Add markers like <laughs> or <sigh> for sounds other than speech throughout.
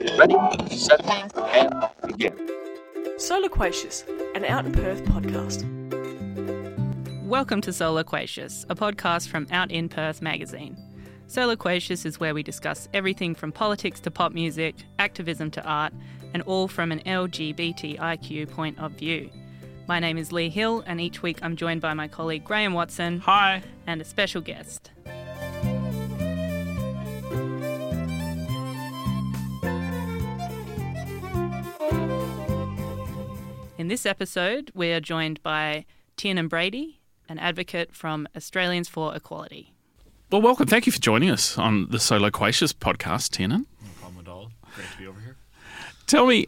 Ready, set, and begin. So Loquacious, an Out in Perth podcast. Welcome to So Loquacious, a podcast from Out in Perth magazine. So Loquacious is where we discuss everything from politics to pop music, activism to art, and all from an LGBTIQ point of view. My name is Leigh Hill, and each week I'm joined by my colleague Graeme Watson. Hi. And a special guest. In this episode, we are joined by Tiernan Brady, an advocate from Australians for Equality. Well, welcome. Thank you for joining us on the So Loquacious podcast, Tiernan. No problem at all. Great to be over here. Tell me,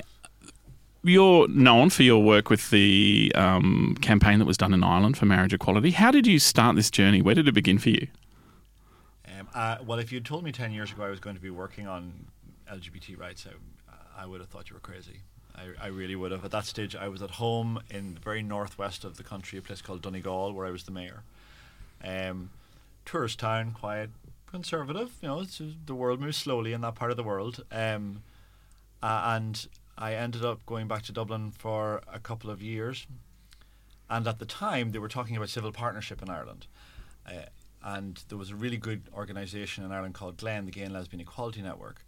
you're known for your work with the um, campaign that was done in Ireland for marriage equality. How did you start this journey? Where did it begin for you? Um, uh, well, if you'd told me 10 years ago I was going to be working on LGBT rights, I, I would have thought you were crazy. I, I, really would have. At that stage, I was at home in the very northwest of the country, a place called Donegal, where I was the mayor. Um, tourist town, quiet, conservative. You know, the world moves slowly in that part of the world. Um, uh, and I ended up going back to Dublin for a couple of years. And at the time, they were talking about civil partnership in Ireland. Uh, and there was a really good organisation in Ireland called GLEN, the Gay and Lesbian Equality Network.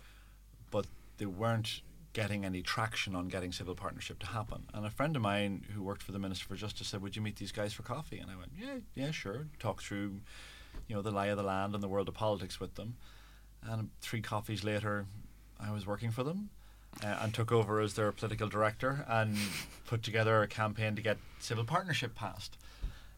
But they weren't getting any traction on getting civil partnership to happen. And a friend of mine who worked for the Minister for Justice said, "Would you meet these guys for coffee?" And I went, "Yeah, yeah, sure." Talk through, you know, the lie of the land and the world of politics with them. And three coffees later, I was working for them. Uh, and took over as their political director and put together a campaign to get civil partnership passed.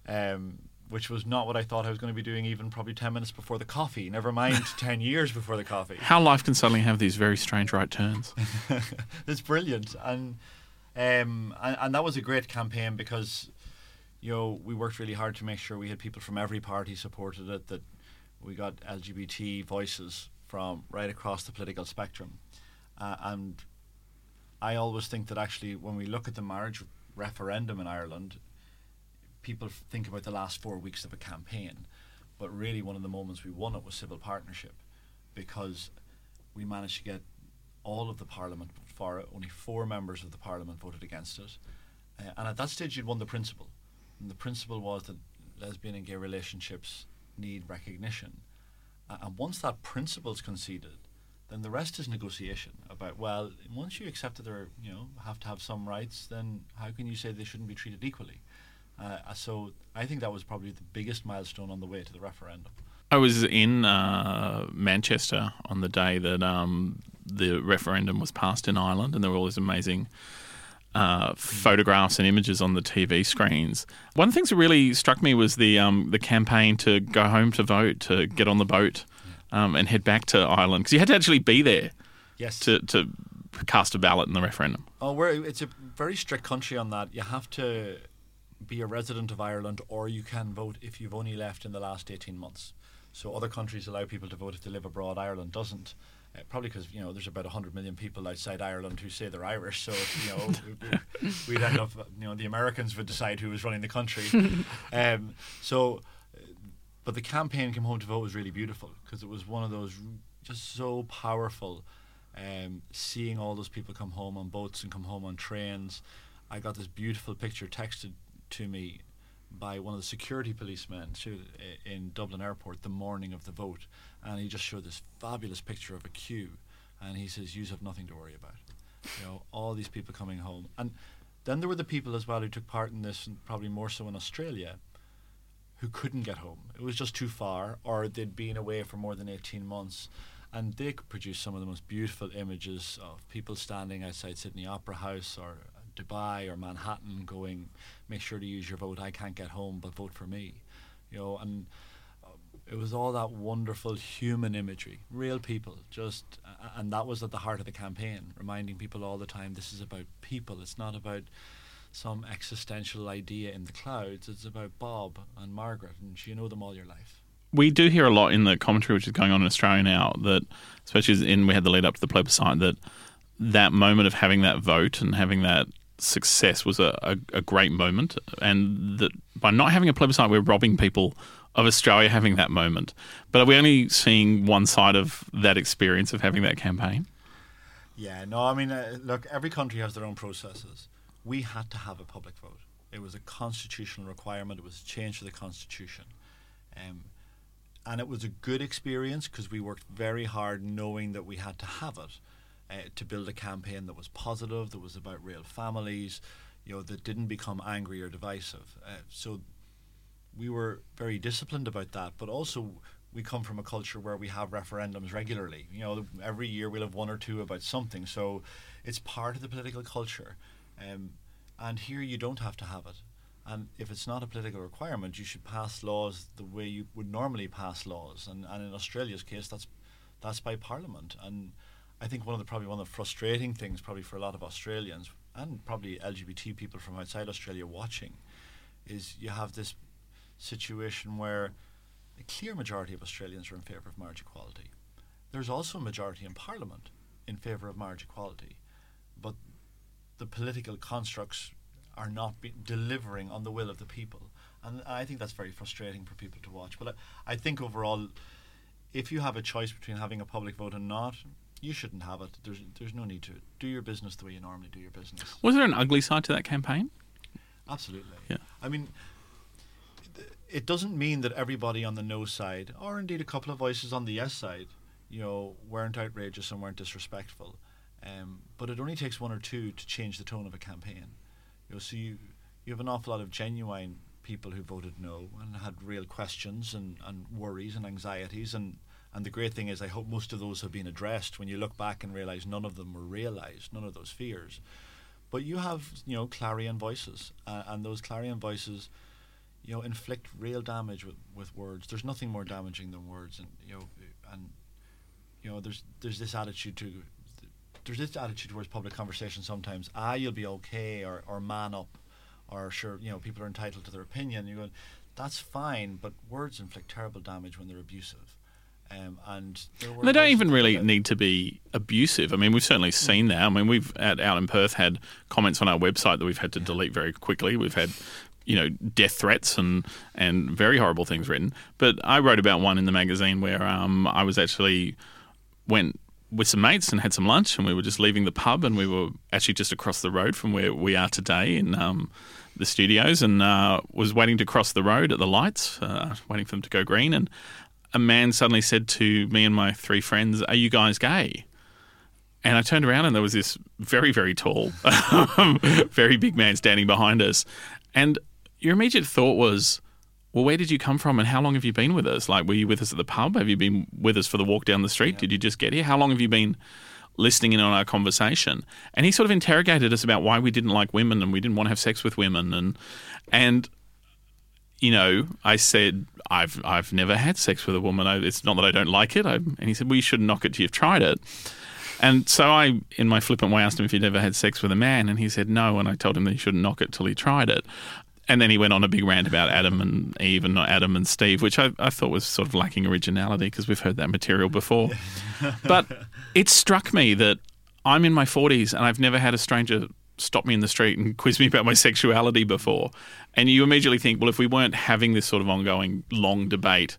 Um, which was not what I thought I was going to be doing even probably 10 minutes before the coffee, never mind <laughs> 10 years before the coffee. How life can suddenly have these very strange right turns. <laughs> it's brilliant. And, um, and, and that was a great campaign because, you know, we worked really hard to make sure we had people from every party supported it, that we got LGBT voices from right across the political spectrum. Uh, and I always think that actually when we look at the marriage referendum in Ireland, people think about the last four weeks of a campaign, but really one of the moments we won it was civil partnership, because we managed to get all of the parliament for it. Only four members of the parliament voted against it, uh, and at that stage you'd won the principle, and the principle was that lesbian and gay relationships need recognition, uh, and once that principle's conceded, then the rest is negotiation about well once you accept that they're you know have to have some rights then how can you say they shouldn't be treated equally uh, so I think that was probably the biggest milestone on the way to the referendum. I was in uh, Manchester on the day that um, the referendum was passed in Ireland, and there were all these amazing uh, photographs and images on the TV screens. One of the things that really struck me was the um, the campaign to go home to vote, to get on the boat, um, and head back to Ireland because you had to actually be there. Yes. To, to cast a ballot in the referendum. Oh, we're, it's a very strict country on that. You have to be a resident of Ireland or you can vote if you've only left in the last 18 months. So other countries allow people to vote if they live abroad. Ireland doesn't. Uh, probably because you know there's about 100 million people outside Ireland who say they're Irish. So you know <laughs> we'd end up you know the Americans would decide who was running the country. <laughs> um, so, but the campaign "Come Home to Vote" was really beautiful because it was one of those just so powerful. Um, seeing all those people come home on boats and come home on trains, I got this beautiful picture texted to me by one of the security policemen in Dublin Airport the morning of the vote, and he just showed this fabulous picture of a queue, and he says, "You have nothing to worry about." You know, all these people coming home, and then there were the people as well who took part in this, and probably more so in Australia, who couldn't get home. It was just too far, or they'd been away for more than eighteen months. And they could produce some of the most beautiful images of people standing outside Sydney Opera House or Dubai or Manhattan going, make sure to use your vote. I can't get home, but vote for me. You know, and uh, it was all that wonderful human imagery, real people, just, and that was at the heart of the campaign, reminding people all the time this is about people. It's not about some existential idea in the clouds. It's about Bob and Margaret, and you know them all your life. We do hear a lot in the commentary which is going on in Australia now that, especially in we had the lead up to the plebiscite, that that moment of having that vote and having that success was a, a, a, great moment, and that by not having a plebiscite, we're robbing people of Australia having that moment. But are we only seeing one side of that experience of having that campaign? Yeah, no, I mean, uh, look, every country has their own processes. We had to have a public vote. It was a constitutional requirement. It was a change to the constitution, um, and it was a good experience because we worked very hard, knowing that we had to have it uh, to build a campaign that was positive, that was about real families, you know, that didn't become angry or divisive. Uh, so we were very disciplined about that, but also we come from a culture where we have referendums regularly. You know, every year we'll have one or two about something. So it's part of the political culture. Um, and here you don't have to have it. And if it's not a political requirement, you should pass laws the way you would normally pass laws. And, and in Australia's case, that's that's by Parliament. And I think one of the probably one of the frustrating things, probably for a lot of Australians and probably LGBT people from outside Australia watching, is you have this situation where a clear majority of Australians are in favour of marriage equality. There's also a majority in Parliament in favour of marriage equality, but the political constructs are not be- delivering on the will of the people. And I think that's very frustrating for people to watch. But I, I think overall, if you have a choice between having a public vote and not, you shouldn't have it. There's there's no need to do your business the way you normally do your business. Was there an ugly side to that campaign? Absolutely. Yeah. I mean, it doesn't mean that everybody on the no side, or indeed a couple of voices on the yes side, you know, weren't outrageous and weren't disrespectful. Um, but it only takes one or two to change the tone of a campaign. You know, so you you have an awful lot of genuine people who voted no and had real questions and, and worries and anxieties and and the great thing is I hope most of those have been addressed when you look back and realize none of them were realized, none of those fears. But you have, you know, clarion voices, uh, and those clarion voices you know, inflict real damage with, with words. There's nothing more damaging than words, and you know, and you know, there's there's this attitude to there's this attitude towards public conversation sometimes. Ah, you'll be okay, or or man up, or sure, you know, people are entitled to their opinion. You go, that's fine, but words inflict terrible damage when they're abusive. Um, and they don't even really need to be abusive. I mean, we've certainly mm. seen that. I mean, we've at, out in Perth had comments on our website that we've had to yeah. delete very quickly. We've had you know death threats and and very horrible things written. But I wrote about one in the magazine where um, I was actually went with some mates and had some lunch, and we were just leaving the pub, and we were actually just across the road from where we are today in um, the studios, and uh, was waiting to cross the road at the lights, uh, waiting for them to go green, and a man suddenly said to me and my three friends, "Are you guys gay?" And I turned around and there was this very, very tall, <laughs> very big man standing behind us. And your immediate thought was, well, where did you come from and how long have you been with us? Like, were you with us at the pub? Have you been with us for the walk down the street? Yeah. Did you just get here? How long have you been listening in on our conversation? And he sort of interrogated us about why we didn't like women and we didn't want to have sex with women. And, and, you know, I said, I've, I've never had sex with a woman. I, it's not that I don't like it. I, and he said, well, you shouldn't knock it till you've tried it. And so I, in my flippant way, asked him if he'd ever had sex with a man, and he said no. And I told him that he shouldn't knock it till he tried it and then he went on a big rant about Adam and Eve and not Adam and Steve, which I, I thought was sort of lacking originality because we've heard that material before. <laughs> but it struck me that I'm in my 40s and I've never had a stranger stop me in the street and <laughs> quiz me about my sexuality before. And you immediately think, well, if we weren't having this sort of ongoing long debate,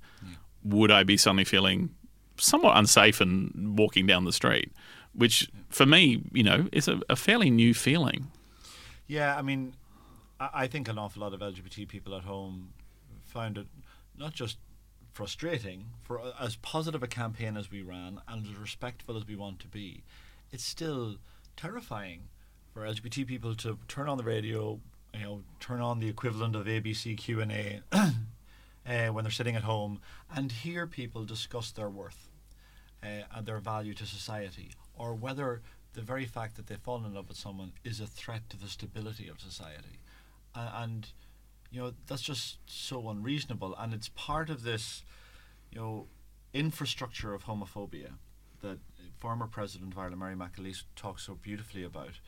would I be suddenly feeling somewhat unsafe and walking down the street? Which for me, you know, is a, a fairly new feeling. Yeah, I mean, I think an awful lot of LGBT people at home found it not just frustrating for as positive a campaign as we ran and as respectful as we want to be. It's still terrifying for LGBT people to turn on the radio, you know, turn on the equivalent of ABC Q and A uh, <clears throat> when they're sitting at home and hear people discuss their worth uh, and their value to society, or whether the very fact that they fall in love with someone is a threat to the stability of society and, and you know that's just so unreasonable, and it's part of this, you know, infrastructure of homophobia that former President of Ireland Mary McAleese talks so beautifully about.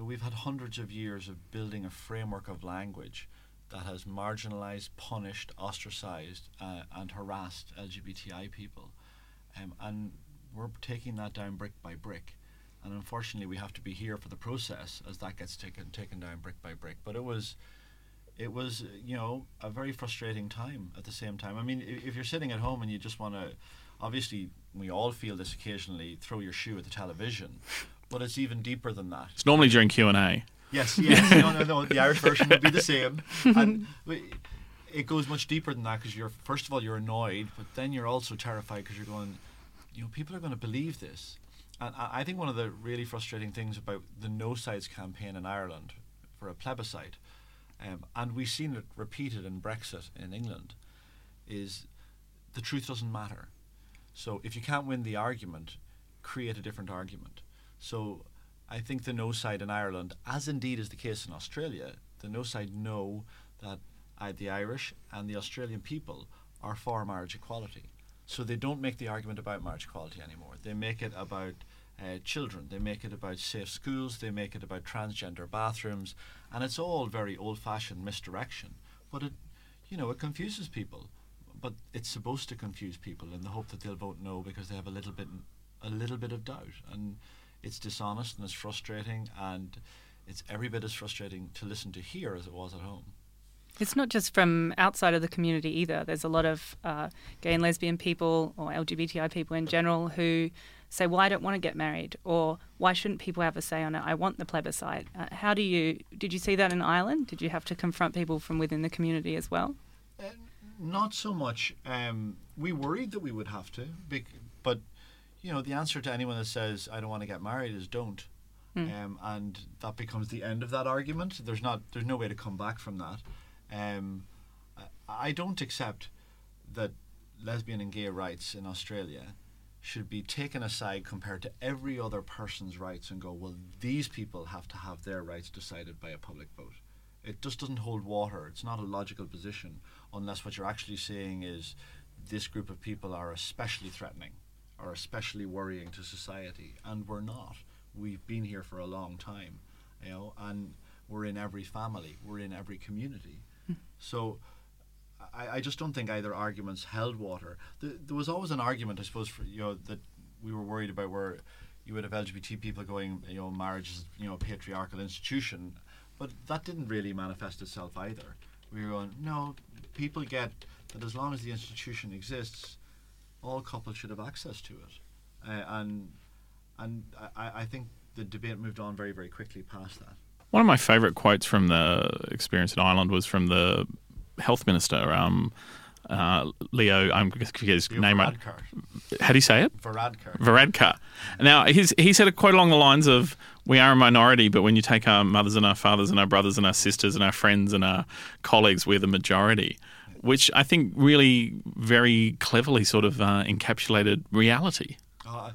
You know, we've had hundreds of years of building a framework of language that has marginalized, punished, ostracized, uh, and harassed LGBTI people. Um, and we're taking that down brick by brick. And unfortunately we have to be here for the process as that gets taken taken down brick by brick. But it was it was you know a very frustrating time at the same time. I mean if you're sitting at home and you just want to obviously we all feel this occasionally throw your shoe at the television but it's even deeper than that. It's normally during Q and A. Yes, yes. no, no, no. The Irish version would be the <laughs> same. And it goes much deeper than that because you're, first of all, you're annoyed, but then you're also terrified because you're going, you know, people are going to believe this. And I I think one of the really frustrating things about the No Sides campaign in Ireland for a plebiscite, um, and we've seen it repeated in Brexit in England, is the truth doesn't matter. So if you can't win the argument, create a different argument. So I think the no side in Ireland, as indeed is the case in Australia, the no side know that the Irish and the Australian people are for marriage equality. So they don't make the argument about marriage equality anymore. They make it about uh, children. They make it about safe schools. They make it about transgender bathrooms, and it's all very old-fashioned misdirection. But it, you know, it confuses people. But it's supposed to confuse people in the hope that they'll vote no because they have a little bit, a little bit of doubt, and it's dishonest and it's frustrating, and it's every bit as frustrating to listen to here as it was at home. It's not just from outside of the community either. There's a lot of uh, gay and lesbian people or LGBTI people in general who say, "Well, I don't want to get married," or "Why shouldn't people have a say on it? I want the plebiscite." Uh, how do you did you see that in Ireland? Did you have to confront people from within the community as well? Not so much. Um, we worried that we would have to, bec- but you know, the answer to anyone that says I don't want to get married is don't, um, and that becomes the end of that argument. There's not, there's no way to come back from that. Um, I, I don't accept that lesbian and gay rights in Australia should be taken aside compared to every other person's rights and go, well, these people have to have their rights decided by a public vote. It just doesn't hold water. It's not a logical position unless what you're actually saying is this group of people are especially threatening or especially worrying to society. And we're not. We've been here for a long time, you know, and we're in every family, we're in every community. Hmm. So I, I just don't think either arguments held water. The, there was always an argument, I suppose, for you know that we were worried about where you would have LGBT people going, you know, marriage is you know a patriarchal institution, but that didn't really manifest itself either. We were going, no, people get that as long as the institution exists, all couples should have access to it, uh, and and I, I think the debate moved on very very quickly past that. One of my favourite quotes from the experience in Ireland was from the health minister, um, uh, Leo. I'm going to forget his Leo name right. How do you say it? Varadkar. Varadkar. Now, he's, he said a quote along the lines of, "We are a minority, but when you take our mothers and our fathers and our brothers and our sisters and our friends and our colleagues, we're the majority." Which I think really very cleverly sort of uh, encapsulated reality. Uh,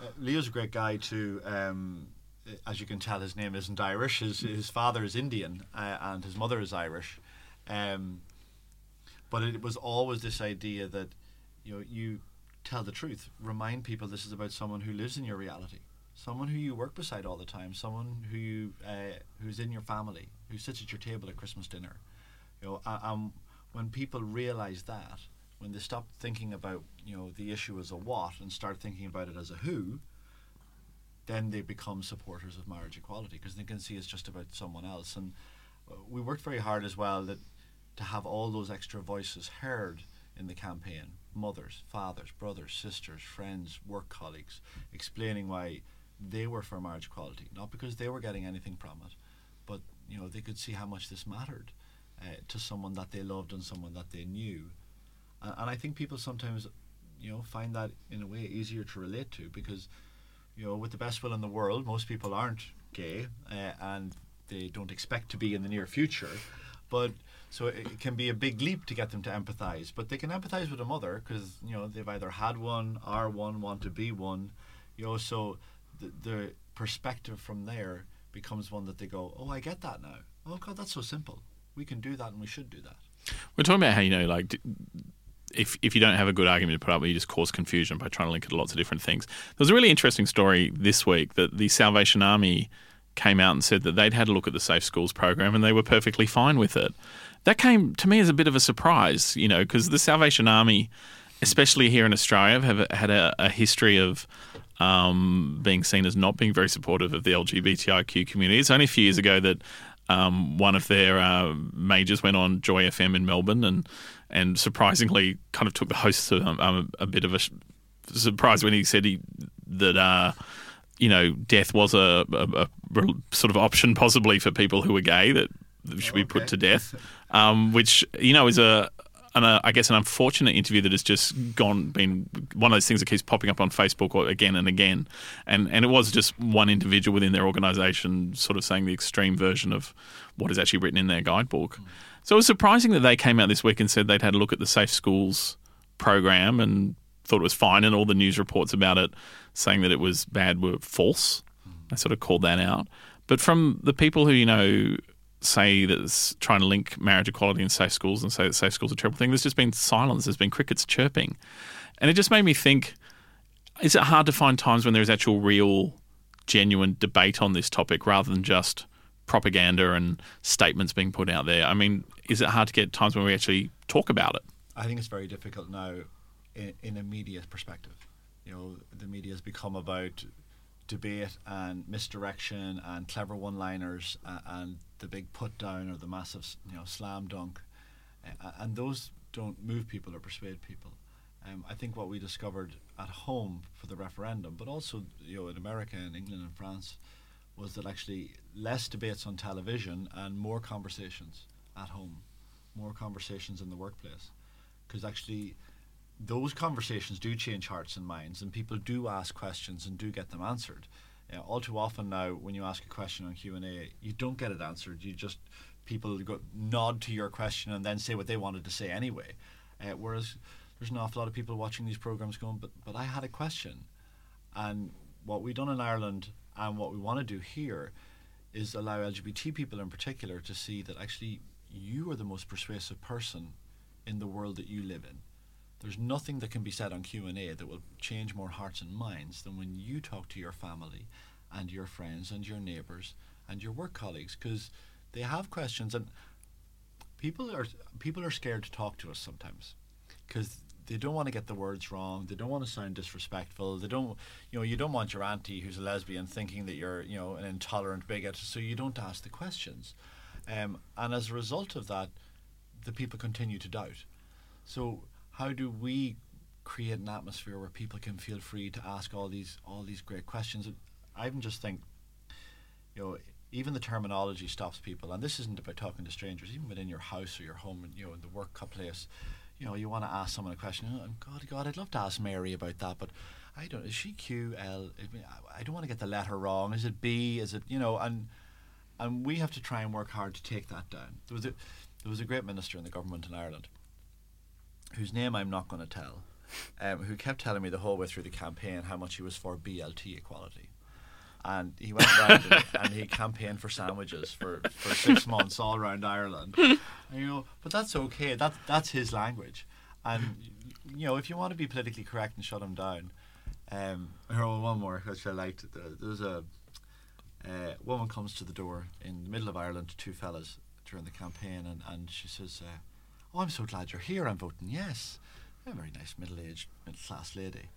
uh, Leo's a great guy too. Um, as you can tell, his name isn't Irish. His his father is Indian uh, and his mother is Irish. Um, but it was always this idea that you know you tell the truth. Remind people this is about someone who lives in your reality, someone who you work beside all the time, someone who you uh, who's in your family, who sits at your table at Christmas dinner. You know, um, when people realize that, when they stop thinking about you know the issue as a what and start thinking about it as a who, then they become supporters of marriage equality because they can see it's just about someone else. And uh, we worked very hard as well that to have all those extra voices heard in the campaign. Mothers, fathers, brothers, sisters, friends, work colleagues explaining why they were for marriage equality, not because they were getting anything from it, but you know they could see how much this mattered uh, to someone that they loved and someone that they knew. And, and I think people sometimes, you know, find that in a way easier to relate to because, you know, with the best will in the world, most people aren't gay uh, and they don't expect to be in the near future. But so it, can be a big leap to get them to empathize. But they can empathize with a mother because you know they've either had one, are one, want to be one. You know, so the, the perspective from there becomes one that they go, oh, I get that now. Oh God, that's so simple. We can do that, and we should do that. We're talking about how you know, like, if if you don't have a good argument to put up, you just cause confusion by trying to link it to lots of different things. There was a really interesting story this week that the Salvation Army came out and said that they'd had a look at the Safe Schools program and they were perfectly fine with it. That came to me as a bit of a surprise, you know, because the Salvation Army, especially here in Australia, have had a, a history of um, being seen as not being very supportive of the LGBTIQ community. It's only a few years ago that um, one of their uh, majors went on Joy FM in Melbourne and and surprisingly kind of took the hosts to um, um, a bit of a sh- surprise when he said he that uh, you know, death was a, a, a sort of option possibly for people who were gay that should be put Okay. to death, um, which you know is a, an, uh, I guess an unfortunate interview that has just gone been one of those things that keeps popping up on Facebook again and again, and and it was just one individual within their organisation sort of saying the extreme version of what is actually written in their guidebook. So it was surprising that they came out this week and said they'd had a look at the Safe Schools program and thought it was fine, and all the news reports about it saying that it was bad were false. They sort of called that out. But from the people who you know say that it's trying to link marriage equality and safe schools and say that safe schools are a terrible thing, there's just been silence. There's been crickets chirping, and it just made me think: Is it hard to find times when there is actual, real, genuine debate on this topic rather than just propaganda and statements being put out there? I mean, is it hard to get times when we actually talk about it? I think it's very difficult now in, in a media perspective. You know, the media has become about debate and misdirection and clever one-liners and, and the big put down or the massive, you know, slam dunk, uh, and those don't move people or persuade people. Um, I think what we discovered at home for the referendum, but also you know in America and England and France, was that actually less debates on television and more conversations at home, more conversations in the workplace, because actually those conversations do change hearts and minds, and people do ask questions and do get them answered. Uh, all too often now, when you ask a question on Q and A, you don't get it answered. You just people go nod to your question and then say what they wanted to say anyway. Uh, whereas there's an awful lot of people watching these programs going, but but I had a question, and what we've done in Ireland and what we want to do here is allow LGBT people in particular to see that actually you are the most persuasive person in the world that you live in. There's nothing that can be said on Q&A that will change more hearts and minds than when you talk to your family and your friends and your neighbors and your work colleagues because they have questions and people are people are scared to talk to us sometimes because they don't want to get the words wrong. They don't want to sound disrespectful. They don't, you know, you don't want your auntie who's a lesbian thinking that you're, you know, an intolerant bigot. So you don't ask the questions, um, and as a result of that, the people continue to doubt. So how do we create an atmosphere where people can feel free to ask all these all these great questions? I even just think, you know, even the terminology stops people, and this isn't about talking to strangers, even within your house or your home, and you know, in the workplace. You know, you want to ask someone a question. Oh, God, God, I'd love to ask Mary about that, but I don't. Is she Q L? I don't want to get the letter wrong. Is it B? Is it you know? And and we have to try and work hard to take that down. There was a there was a great minister in the government in Ireland, whose name I'm not going to tell, um, who kept telling me the whole way through the campaign how much he was for BLT equality. And he went around and, <laughs> and he campaigned for sandwiches for, for six <laughs> months all around Ireland. And, you know, but that's okay. That that's his language. And you know, if you want to be politically correct and shut him down, um, here, one more which I liked. There- There's a uh, woman comes to the door in the middle of Ireland to two fellas during the campaign, and, and she says, uh, "Oh, I'm so glad you're here. I'm voting yes." A very nice middle-aged, middle-class lady.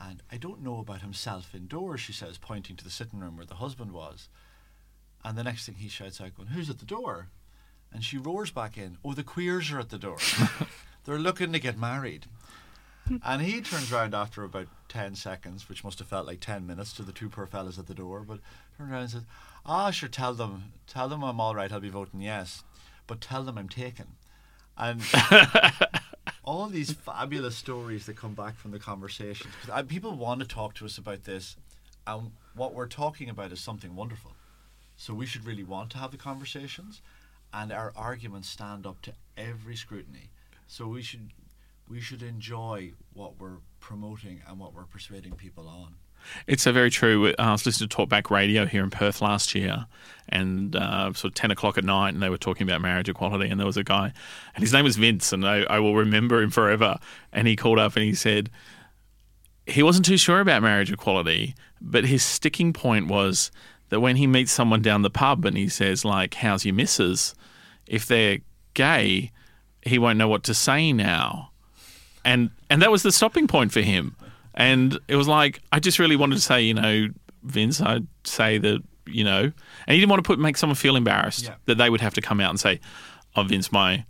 And I don't know about himself indoors, she says, pointing to the sitting room where the husband was. And the next thing he shouts out, going, Who's at the door? And she roars back in, Oh, the queers are at the door. <laughs> They're looking to get married. And he turns around after about 10 seconds, which must have felt like 10 minutes to the two poor fellas at the door, but turns around and says, Ah, sure, tell them, tell them I'm all right, I'll be voting yes, but tell them I'm taken. And <laughs> all these fabulous stories that come back from the conversations. 'Cause I, people want to talk to us about this, and what we're talking about is something wonderful. So we should really want to have the conversations, and our arguments stand up to every scrutiny. So we should we should enjoy what we're promoting and what we're persuading people on. It's so very true. I was listening to Talkback Radio here in Perth last year, and uh, sort of ten o'clock at night, and they were talking about marriage equality, and there was a guy, and his name was Vince, and I, I will remember him forever. And he called up and he said he wasn't too sure about marriage equality, but his sticking point was that when he meets someone down the pub and he says like, "How's your missus?" if they're gay, he won't know what to say now and and that was the stopping point for him. And it was like I just really wanted to say, you know, Vince, I'd say that you know, and he didn't want to put make someone feel embarrassed Yeah. that they would have to come out and say, "Oh, Vince, my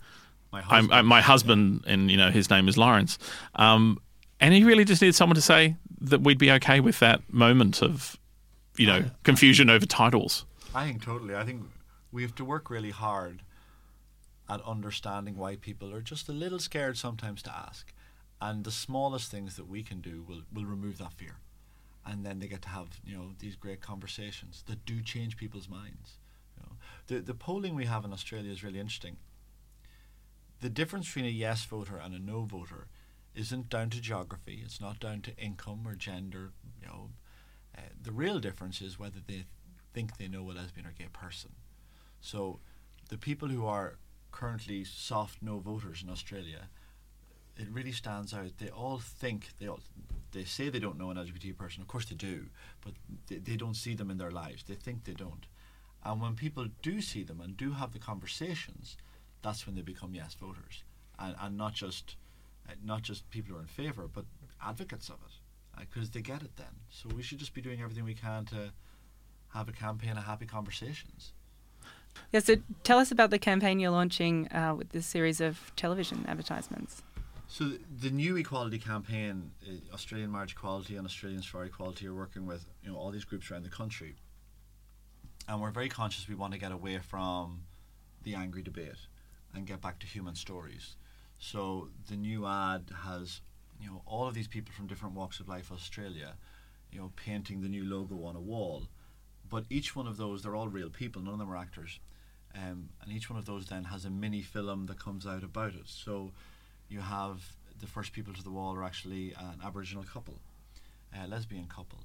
My husband, I'm my husband, and you know his name is Lawrence." Um, and he really just needed someone to say that we'd be okay with that moment of you know, confusion over titles. I think totally. I think we have to work really hard at understanding why people are just a little scared sometimes to ask. And the smallest things that we can do will, will remove that fear. And then they get to have, you know, these great conversations that do change people's minds. You know. The the polling we have in Australia is really interesting. The difference between a yes voter and a no voter isn't down to geography. It's not down to income or gender. You know, uh, the real difference is whether they think they know a lesbian or gay person. So, the people who are currently soft no voters in Australia, it really stands out. They all think they all they say they don't know an LGBT person. Of course they do, but they, they don't see them in their lives. They think they don't. And when people do see them and do have the conversations, that's when they become yes voters, and and not just not just people who are in favour, but advocates of it, because uh, they get it then. So we should just be doing everything we can to have a campaign of happy conversations. Yeah, so tell us about the campaign you're launching uh, with this series of television advertisements. So the, new equality campaign, uh, Australian Marriage Equality and Australians for Equality, are working with you know all these groups around the country, and we're very conscious we want to get away from the angry debate and get back to human stories. So the new ad has you know all of these people from different walks of life, Australia, you know, painting the new logo on a wall but each one of those, they're all real people, none of them are actors. Um, and each one of those then has a mini film that comes out about it. So you have the first people to the wall are actually an Aboriginal couple, a lesbian couple.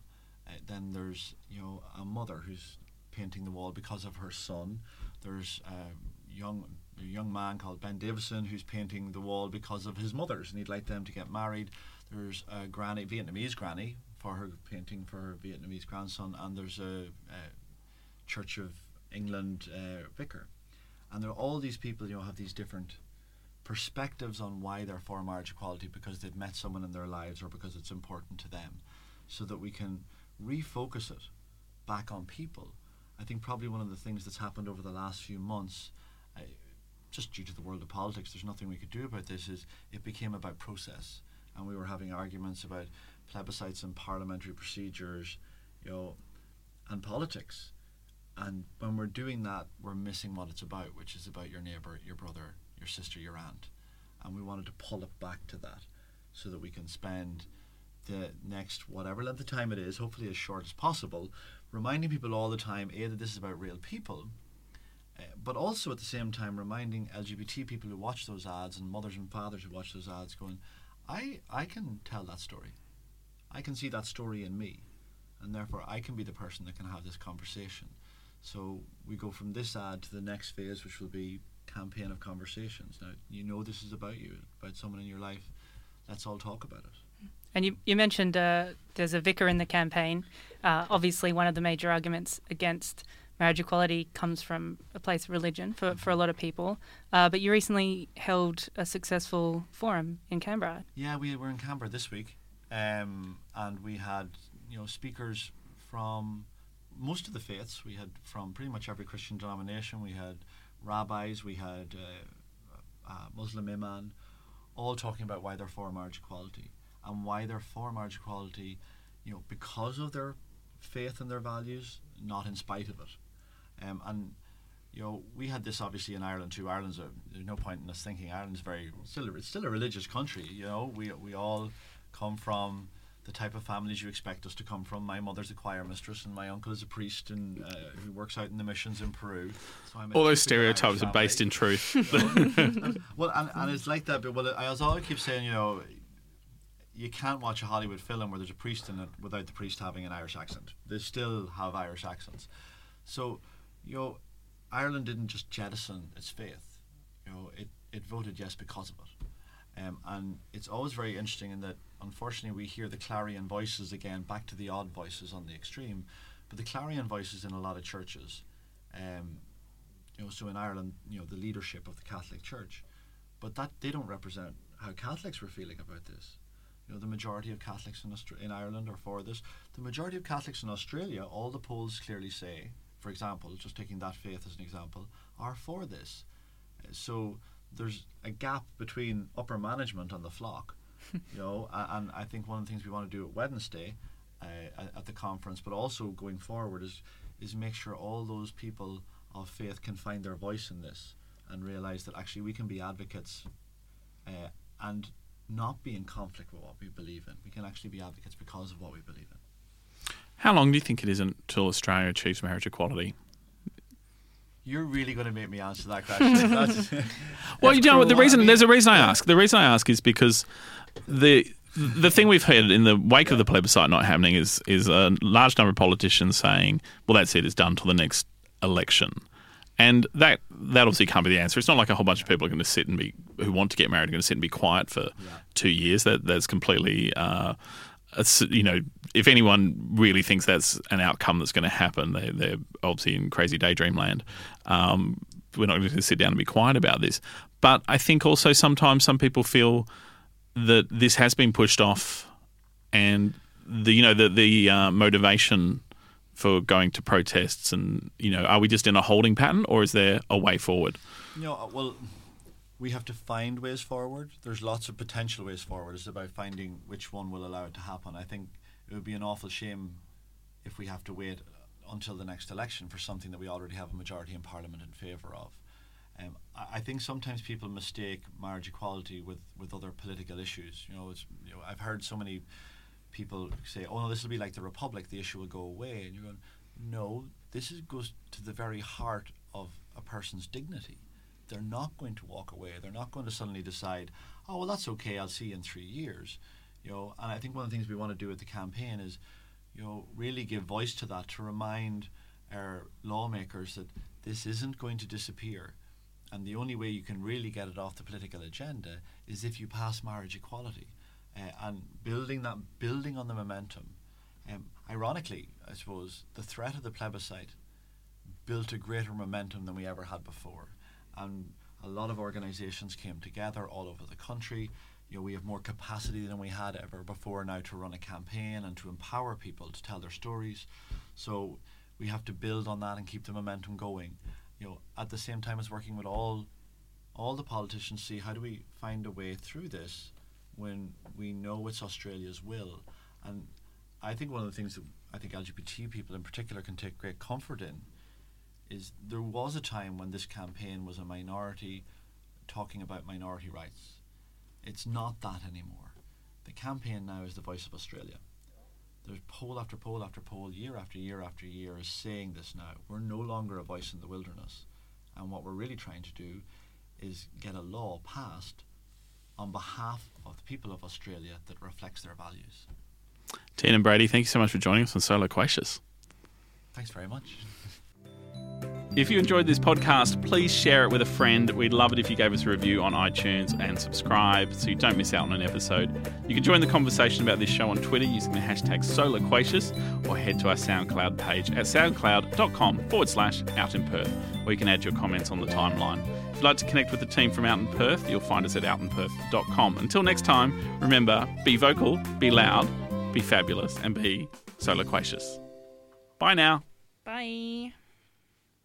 Uh, then there's you know a mother who's painting the wall because of her son. There's a young a young man called Ben Davison who's painting the wall because of his mothers and he'd like them to get married. There's a granny, Vietnamese granny, for her painting for her Vietnamese grandson, and there's a, a Church of England uh, vicar, and there are all these people. You know, have these different perspectives on why they're for marriage equality because they've met someone in their lives or because it's important to them, so that we can refocus it back on people. I think probably one of the things that's happened over the last few months. Uh, just due to the world of politics, there's nothing we could do about this. Is it became about process, and we were having arguments about plebiscites and parliamentary procedures, you know, and politics. And when we're doing that, we're missing what it's about, which is about your neighbour, your brother, your sister, your aunt. And we wanted to pull it back to that so that we can spend the next whatever length of time it is, hopefully as short as possible, reminding people all the time, A, that this is about real people, uh, but also at the same time reminding LGBT people who watch those ads and mothers and fathers who watch those ads going, I, I can tell that story. I can see that story in me, and therefore I can be the person that can have this conversation. So we go from this ad to the next phase, which will be campaign of conversations. Now you know this is about you, about someone in your life. Let's all talk about it. And you, you mentioned uh, there's a vicar in the campaign. Uh, obviously, one of the major arguments against marriage equality comes from a place of religion for, for a lot of people. Uh, but you recently held a successful forum in Canberra. Yeah, we were in Canberra this week um, and we had you know speakers from most of the faiths. We had from pretty much every Christian denomination. We had rabbis. We had uh, uh, Muslim imam, all talking about why they're for marriage equality and why they're for marriage equality. You know, because of their faith and their values, not in spite of it. Um, and you know, we had this obviously in Ireland too. Ireland's a there's no point in us thinking Ireland's very still a, it's still a religious country. You know, we we all come from the type of families you expect us to come from. My mother's a choir mistress, and my uncle is a priest and uh, who works out in the missions in Peru. So All those stereotypes are based in truth. <laughs> <laughs> well, and, and it's like that. But well, as I keep saying, you know, you can't watch a Hollywood film where there's a priest in it without the priest having an Irish accent. They still have Irish accents. So, you know, Ireland didn't just jettison its faith. You know, it, it voted yes because of it. Um, and it's always very interesting in that unfortunately we hear the clarion voices again, back to the odd voices on the extreme, but the clarion voices in a lot of churches, um, you know, so in Ireland, you know, the leadership of the Catholic Church, but that they don't represent how Catholics were feeling about this. You know, the majority of Catholics in, Austra- in Ireland are for this. The majority of Catholics in Australia, all the polls clearly say, for example, just taking that faith as an example, are for this. So there's a gap between upper management and the flock, <laughs> you know. And I think one of the things we want to do at Wednesday uh, at, the conference, but also going forward is is make sure all those people of faith can find their voice in this and realize that actually we can be advocates uh, and not be in conflict with what we believe in. We can actually be advocates because of what we believe in. How long do you think it is until Australia achieves marriage equality? You're really going to make me answer that question. <laughs> That's- <laughs> Well, you know, cruel. the I reason mean- there's a reason I ask. The reason I ask is because the the thing we've heard in the wake of the plebiscite not happening is is a large number of politicians saying, "Well, that's it. It's done till the next election," and that that obviously can't be the answer. It's not like a whole bunch of people are going to sit and be who want to get married are going to sit and be quiet for two years. That that's completely. Uh, it's, you know, if anyone really thinks that's an outcome that's going to happen, they, they're obviously in crazy daydream land. Um, we're not going to sit down and be quiet about this. But I think also sometimes some people feel that this has been pushed off, and the you know the the uh, motivation for going to protests and you know are we just in a holding pattern or is there a way forward? You know, well, we have to find ways forward. There's lots of potential ways forward. It's about finding which one will allow it to happen. I think it would be an awful shame if we have to wait until the next election for something that we already have a majority in Parliament in favour of. Um, I, think sometimes people mistake marriage equality with, with other political issues. You know, you know, I've heard so many people say, "Oh no, this will be like the Republic. The issue will go away," and you're going, "No, this is, goes to the very heart of a person's dignity." They're not going to walk away. They're not going to suddenly decide, oh well, that's okay. I'll see you in three years, you know. And I think one of the things we want to do with the campaign is, you know, really give voice to that to remind our lawmakers that this isn't going to disappear, and the only way you can really get it off the political agenda is if you pass marriage equality, uh, and building that, building on the momentum. Um, ironically, I suppose the threat of the plebiscite built a greater momentum than we ever had before and a lot of organizations came together all over the country. You know, we have more capacity than we had ever before now to run a campaign and to empower people to tell their stories. So we have to build on that and keep the momentum going. You know, at the same time as working with all all the politicians, see how do we find a way through this when we know it's Australia's will. And I think one of the things that I think LGBT people in particular can take great comfort in is there was a time when this campaign was a minority talking about minority rights. It's not that anymore. The campaign now is the voice of Australia. There's poll after poll after poll, year after year after year, is saying this now. We're no longer a voice in the wilderness. And what we're really trying to do is get a law passed on behalf of the people of Australia that reflects their values. Tiernan Brady, thank you so much for joining us on So Loquacious. Thanks very much. <laughs> If you enjoyed this podcast, please share it with a friend. We'd love it if you gave us a review on iTunes and subscribe so you don't miss out on an episode. You can join the conversation about this show on Twitter using the hashtag SoLoquacious or head to our SoundCloud page at soundcloud.com forward slash out in Perth, where you can add your comments on the timeline. If you'd like to connect with the team from Out in Perth, you'll find us at outinperth.com. Until next time, remember be vocal, be loud, be fabulous, and be so loquacious. Bye now. Bye.